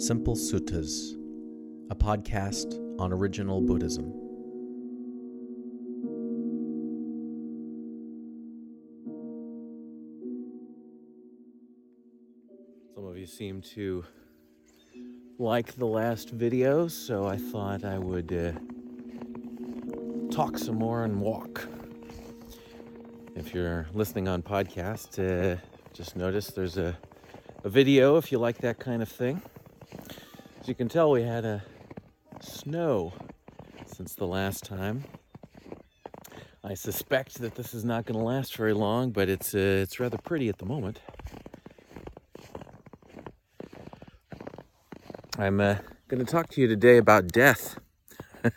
Simple Suttas, a podcast on original Buddhism. Some of you seem to like the last video, so I thought I would uh, talk some more and walk. If you're listening on podcast, uh, just notice there's a, a video if you like that kind of thing. You can tell, we had a snow since the last time. I suspect that this is not going to last very long, but it's uh, it's rather pretty at the moment. I'm uh, going to talk to you today about death. In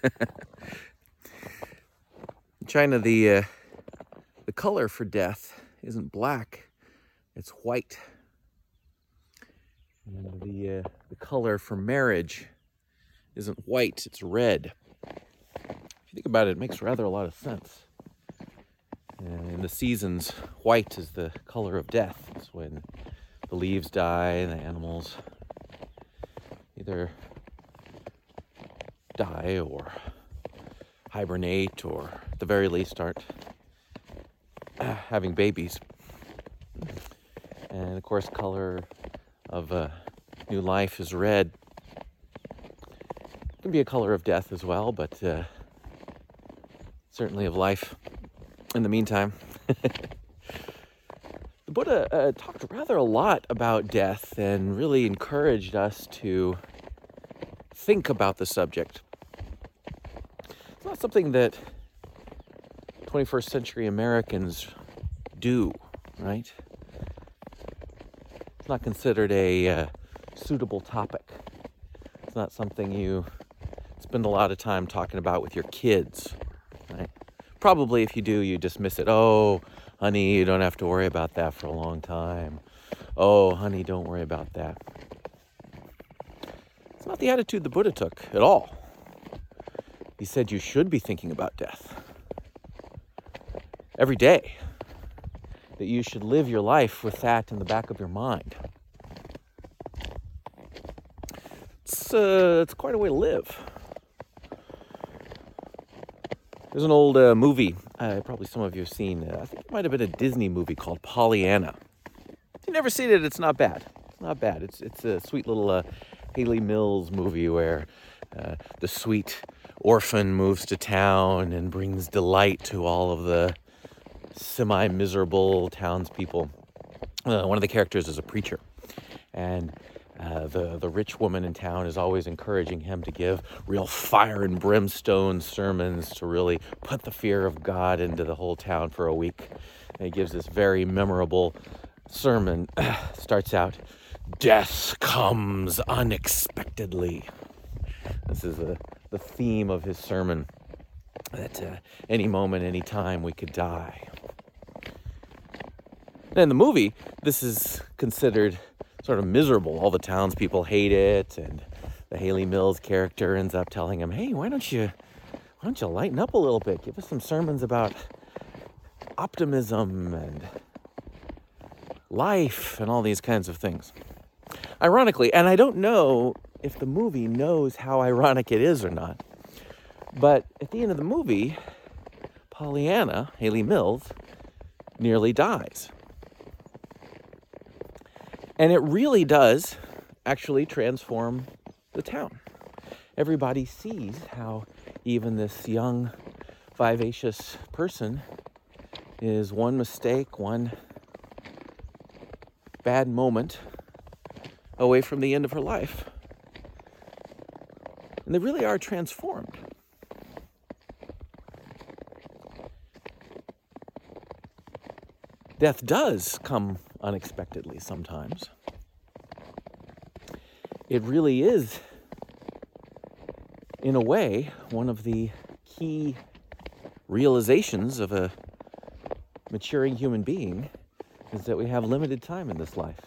China, the uh, the color for death isn't black; it's white. And the uh, the color for marriage isn't white; it's red. If you think about it, it makes rather a lot of sense. Uh, in the seasons, white is the color of death. It's when the leaves die, the animals either die or hibernate or at the very least start uh, having babies. And of course, color of uh, new life is red. It can be a color of death as well, but uh, certainly of life in the meantime. the Buddha uh, talked rather a lot about death and really encouraged us to think about the subject. It's not something that 21st century Americans do, right? It's not considered a uh, suitable topic. It's not something you spend a lot of time talking about with your kids, right? Probably if you do, you dismiss it. Oh, honey, you don't have to worry about that for a long time. Oh, honey, don't worry about that. It's not the attitude the Buddha took at all. He said you should be thinking about death every day, that you should live your life with that in the back of your mind. It's, uh, it's quite a way to live. There's an old uh, movie, uh, probably some of you have seen. Uh, I think it might have been a Disney movie called Pollyanna. If you've never seen it, it's not bad. It's not bad. It's, it's a sweet little uh, Hayley Mills movie where uh, the sweet orphan moves to town and brings delight to all of the semi miserable townspeople. One of the characters is a preacher, and uh, the the rich woman in town is always encouraging him to give real fire and brimstone sermons to really put the fear of God into the whole town for a week. And he gives this very memorable sermon. Starts out, "Death comes unexpectedly." This is a, the theme of his sermon. That uh, any moment, any time, we could die. in the movie, this is considered sort of miserable. All the townspeople hate it, and the Hayley Mills character ends up telling him, "Hey, why don't you, why don't you lighten up a little bit? Give us some sermons about optimism and life and all these kinds of things." Ironically, and I don't know if the movie knows how ironic it is or not, but at the end of the movie, Pollyanna, Hayley Mills, nearly dies. And it really does actually transform the town. Everybody sees how even this young, vivacious person is one mistake, one bad moment away from the end of her life. And they really are transformed. Death does come unexpectedly sometimes. It really is, in a way, one of the key realizations of a maturing human being is that we have limited time in this life.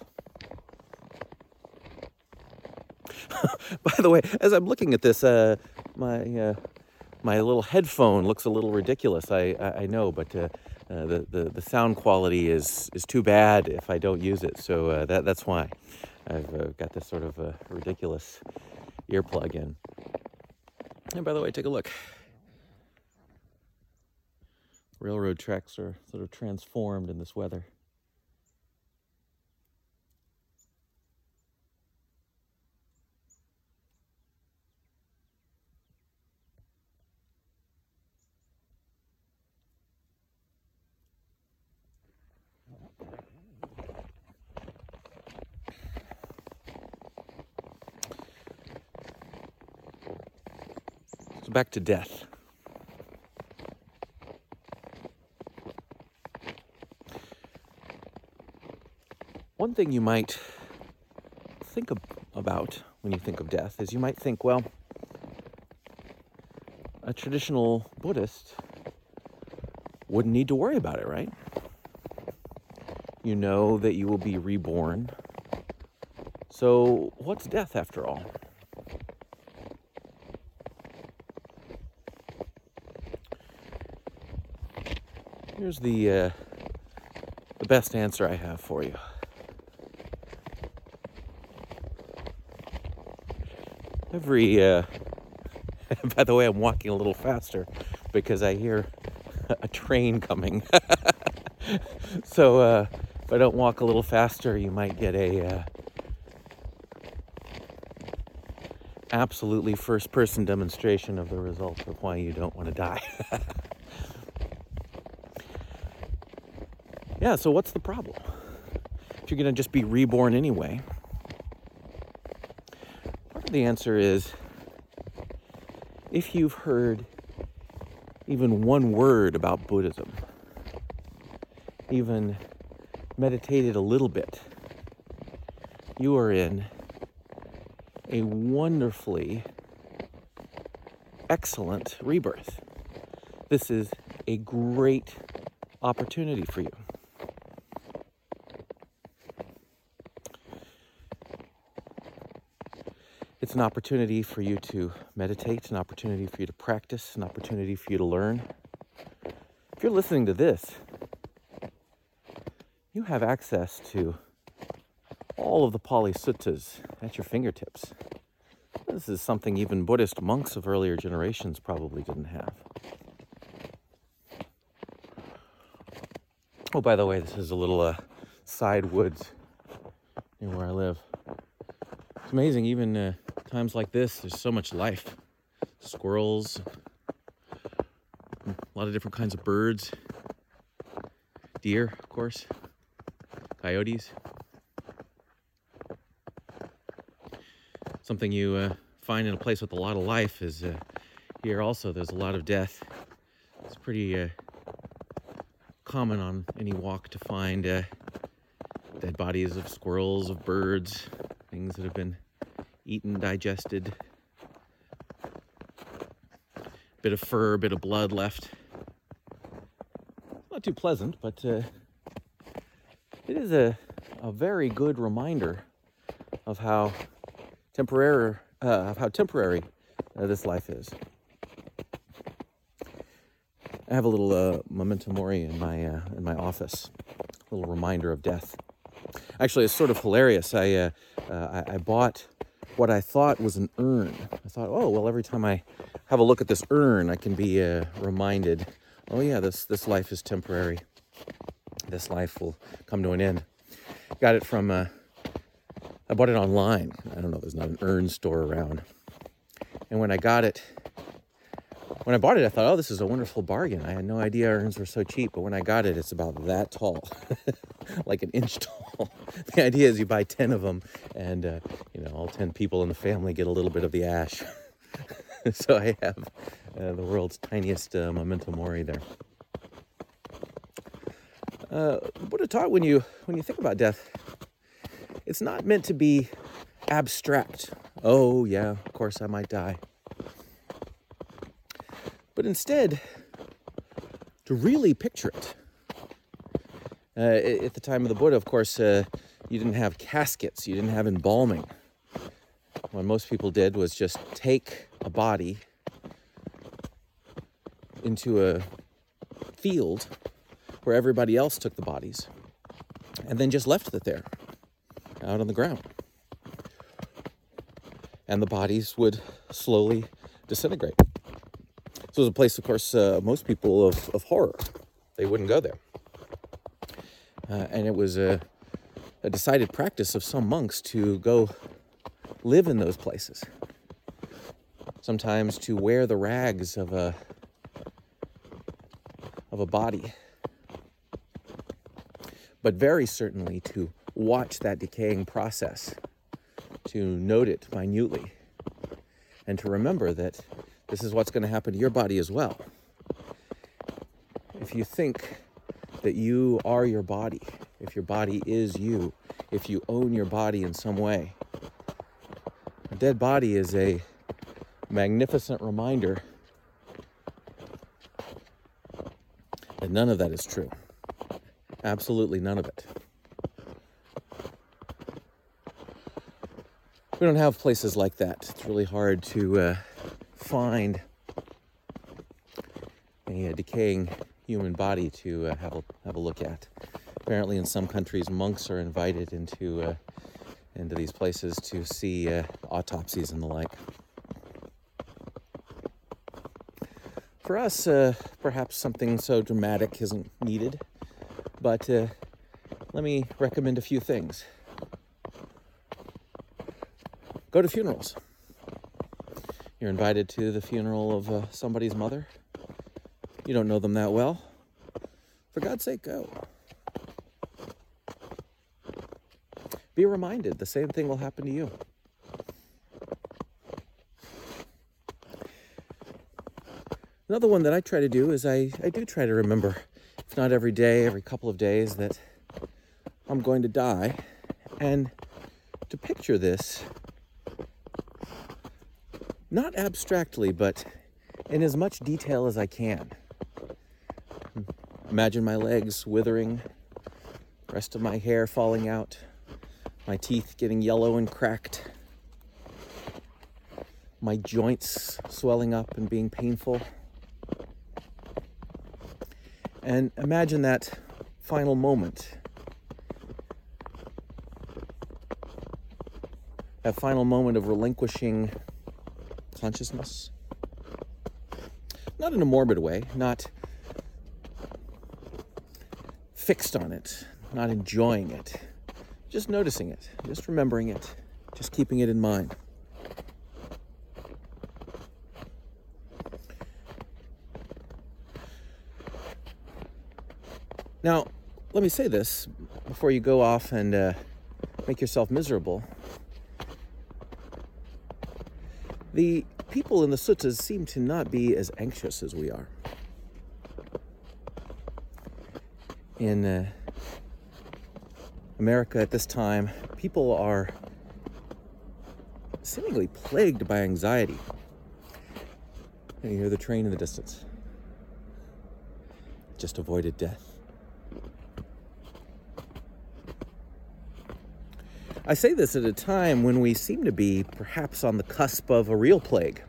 By the way, as I'm looking at this, uh, my uh, my little headphone looks a little ridiculous. I I, I know, but uh, uh, the, the the sound quality is is too bad if I don't use it. So uh, that that's why. I've uh, got this sort of a ridiculous earplug in. And by the way, take a look. Railroad tracks are sort of transformed in this weather. Back to death. One thing you might think ab- about when you think of death is you might think, well, a traditional Buddhist wouldn't need to worry about it, right? You know that you will be reborn. So, what's death after all? Here's the uh, the best answer I have for you. Every uh, by the way, I'm walking a little faster because I hear a train coming. so uh, if I don't walk a little faster, you might get a uh, absolutely first person demonstration of the results of why you don't want to die. Yeah, so what's the problem? If you're going to just be reborn anyway, part of the answer is if you've heard even one word about Buddhism, even meditated a little bit, you are in a wonderfully excellent rebirth. This is a great opportunity for you. It's an opportunity for you to meditate, it's an opportunity for you to practice, an opportunity for you to learn. If you're listening to this, you have access to all of the Pali Suttas at your fingertips. This is something even Buddhist monks of earlier generations probably didn't have. Oh, by the way, this is a little uh, side woods near where I live. It's amazing, even uh, times like this, there's so much life. Squirrels, a lot of different kinds of birds, deer, of course, coyotes. Something you uh, find in a place with a lot of life is uh, here also, there's a lot of death. It's pretty uh, common on any walk to find uh, dead bodies of squirrels, of birds, things that have been eaten, digested. Bit of fur, bit of blood left. Not too pleasant, but uh, it is a, a very good reminder of how temporary, uh, of how temporary uh, this life is. I have a little uh, memento mori in my uh, in my office, a little reminder of death. Actually, it's sort of hilarious. I uh, uh, I, I bought what I thought was an urn. I thought, oh well, every time I have a look at this urn, I can be uh, reminded, oh yeah, this this life is temporary. This life will come to an end. Got it from. Uh, I bought it online. I don't know. There's not an urn store around. And when I got it, when I bought it, I thought, oh, this is a wonderful bargain. I had no idea urns were so cheap, but when I got it, it's about that tall, like an inch tall. the idea is you buy 10 of them, and, uh, you know, all 10 people in the family get a little bit of the ash. so I have uh, the world's tiniest uh, memento mori there. Uh, Buddha taught when you when you think about death, it's not meant to be abstract. Oh yeah, of course I might die but instead to really picture it. Uh, at the time of the Buddha, of course, uh, you didn't have caskets, you didn't have embalming. What most people did was just take a body into a field where everybody else took the bodies and then just left it there out on the ground. and the bodies would slowly disintegrate. It was a place, of course, uh, most people of, of horror. They wouldn't go there. Uh, and it was a, a decided practice of some monks to go live in those places. Sometimes to wear the rags of a of a body. But very certainly to watch that decaying process, to note it minutely, and to remember that this is what's going to happen to your body as well. If you think that you are your body, if your body is you, if you own your body in some way, a dead body is a magnificent reminder that none of that is true. Absolutely none of it. We don't have places like that. It's really hard to uh, find a, a, decaying human body to uh, have, a, have a look at. Apparently, in some countries, monks are invited into, uh, into these places to see uh, autopsies and the like. For us, uh, perhaps something so dramatic isn't needed, but uh, let me recommend a few things. Go to funerals. You're invited to the funeral of uh, somebody's mother. You don't know them that well. For God's sake, go. Be reminded the same thing will happen to you. Another one that I try to do is I, I do try to remember, if not every day, every couple of days, that I'm going to die. And to picture this not abstractly, but in as much detail as I can. Hmm. Imagine my legs withering, rest of my hair falling out, my teeth getting yellow and cracked, my joints swelling up and being painful. And imagine that final moment. That final moment of relinquishing consciousness. Not in a morbid way, not fixed on it, not enjoying it, just noticing it, just remembering it, just keeping it in mind. Now, let me say this before you go off and uh, make yourself miserable. The people in the suttas seem to not be as anxious as we are. In uh, America at this time, people are seemingly plagued by anxiety. And you hear the train in the distance. Just avoided death. I say this at a time when we seem to be perhaps on the cusp of a real plague.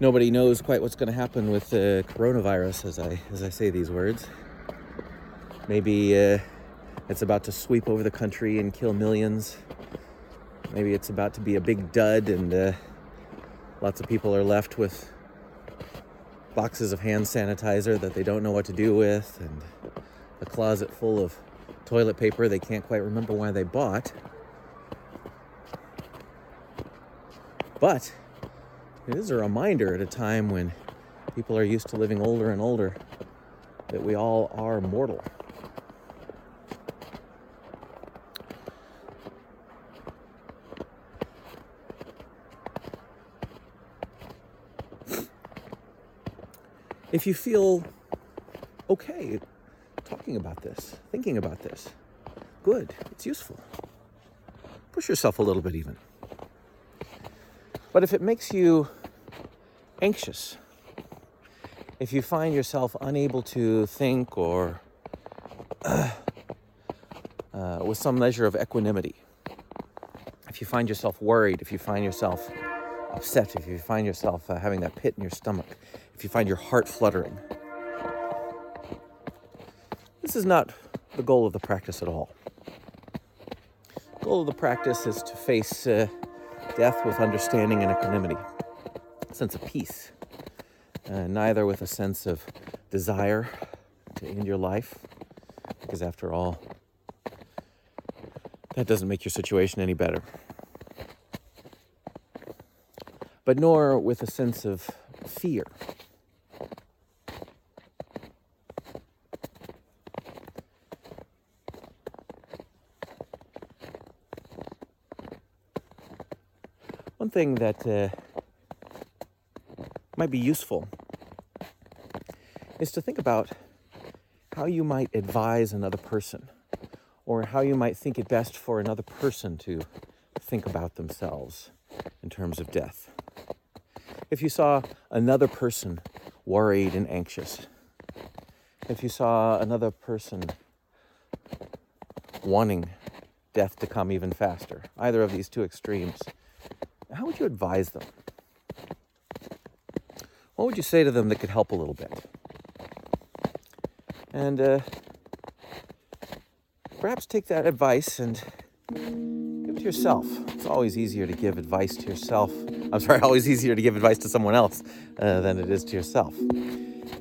Nobody knows quite what's going to happen with the coronavirus as I as I say these words. Maybe uh, it's about to sweep over the country and kill millions. Maybe it's about to be a big dud and uh, lots of people are left with boxes of hand sanitizer that they don't know what to do with and a closet full of toilet paper they can't quite remember why they bought. But it is a reminder at a time when people are used to living older and older that we all are mortal. If you feel okay talking about this, thinking about this. Good, it's useful. Push yourself a little bit, even. But if it makes you anxious, if you find yourself unable to think or uh, uh, with some measure of equanimity, if you find yourself worried, if you find yourself upset, if you find yourself uh, having that pit in your stomach, if you find your heart fluttering, this is not the goal of the practice at all. The goal of the practice is to face uh, death with understanding and equanimity, a sense of peace, uh, neither with a sense of desire to end your life, because after all, that doesn't make your situation any better. But nor with a sense of fear. One thing that uh, might be useful is to think about how you might advise another person or how you might think it best for another person to think about themselves in terms of death. If you saw another person worried and anxious, if you saw another person wanting death to come even faster, either of these two extremes, how would you advise them? What would you say to them that could help a little bit? And uh, perhaps take that advice and give it to yourself. It's always easier to give advice to yourself. I'm sorry, always easier to give advice to someone else uh, than it is to yourself.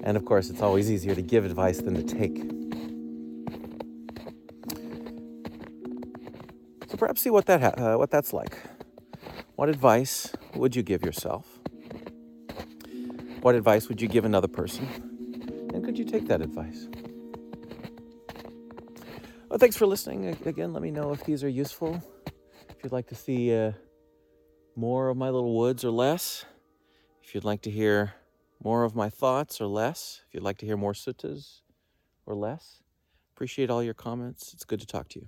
And of course, it's always easier to give advice than to take. So perhaps see what that ha- uh, what that's like. What advice would you give yourself? What advice would you give another person? And could you take that advice? Well, thanks for listening. Again, let me know if these are useful. If you'd like to see uh, more of my little woods or less. If you'd like to hear more of my thoughts or less. If you'd like to hear more suttas or less. Appreciate all your comments. It's good to talk to you.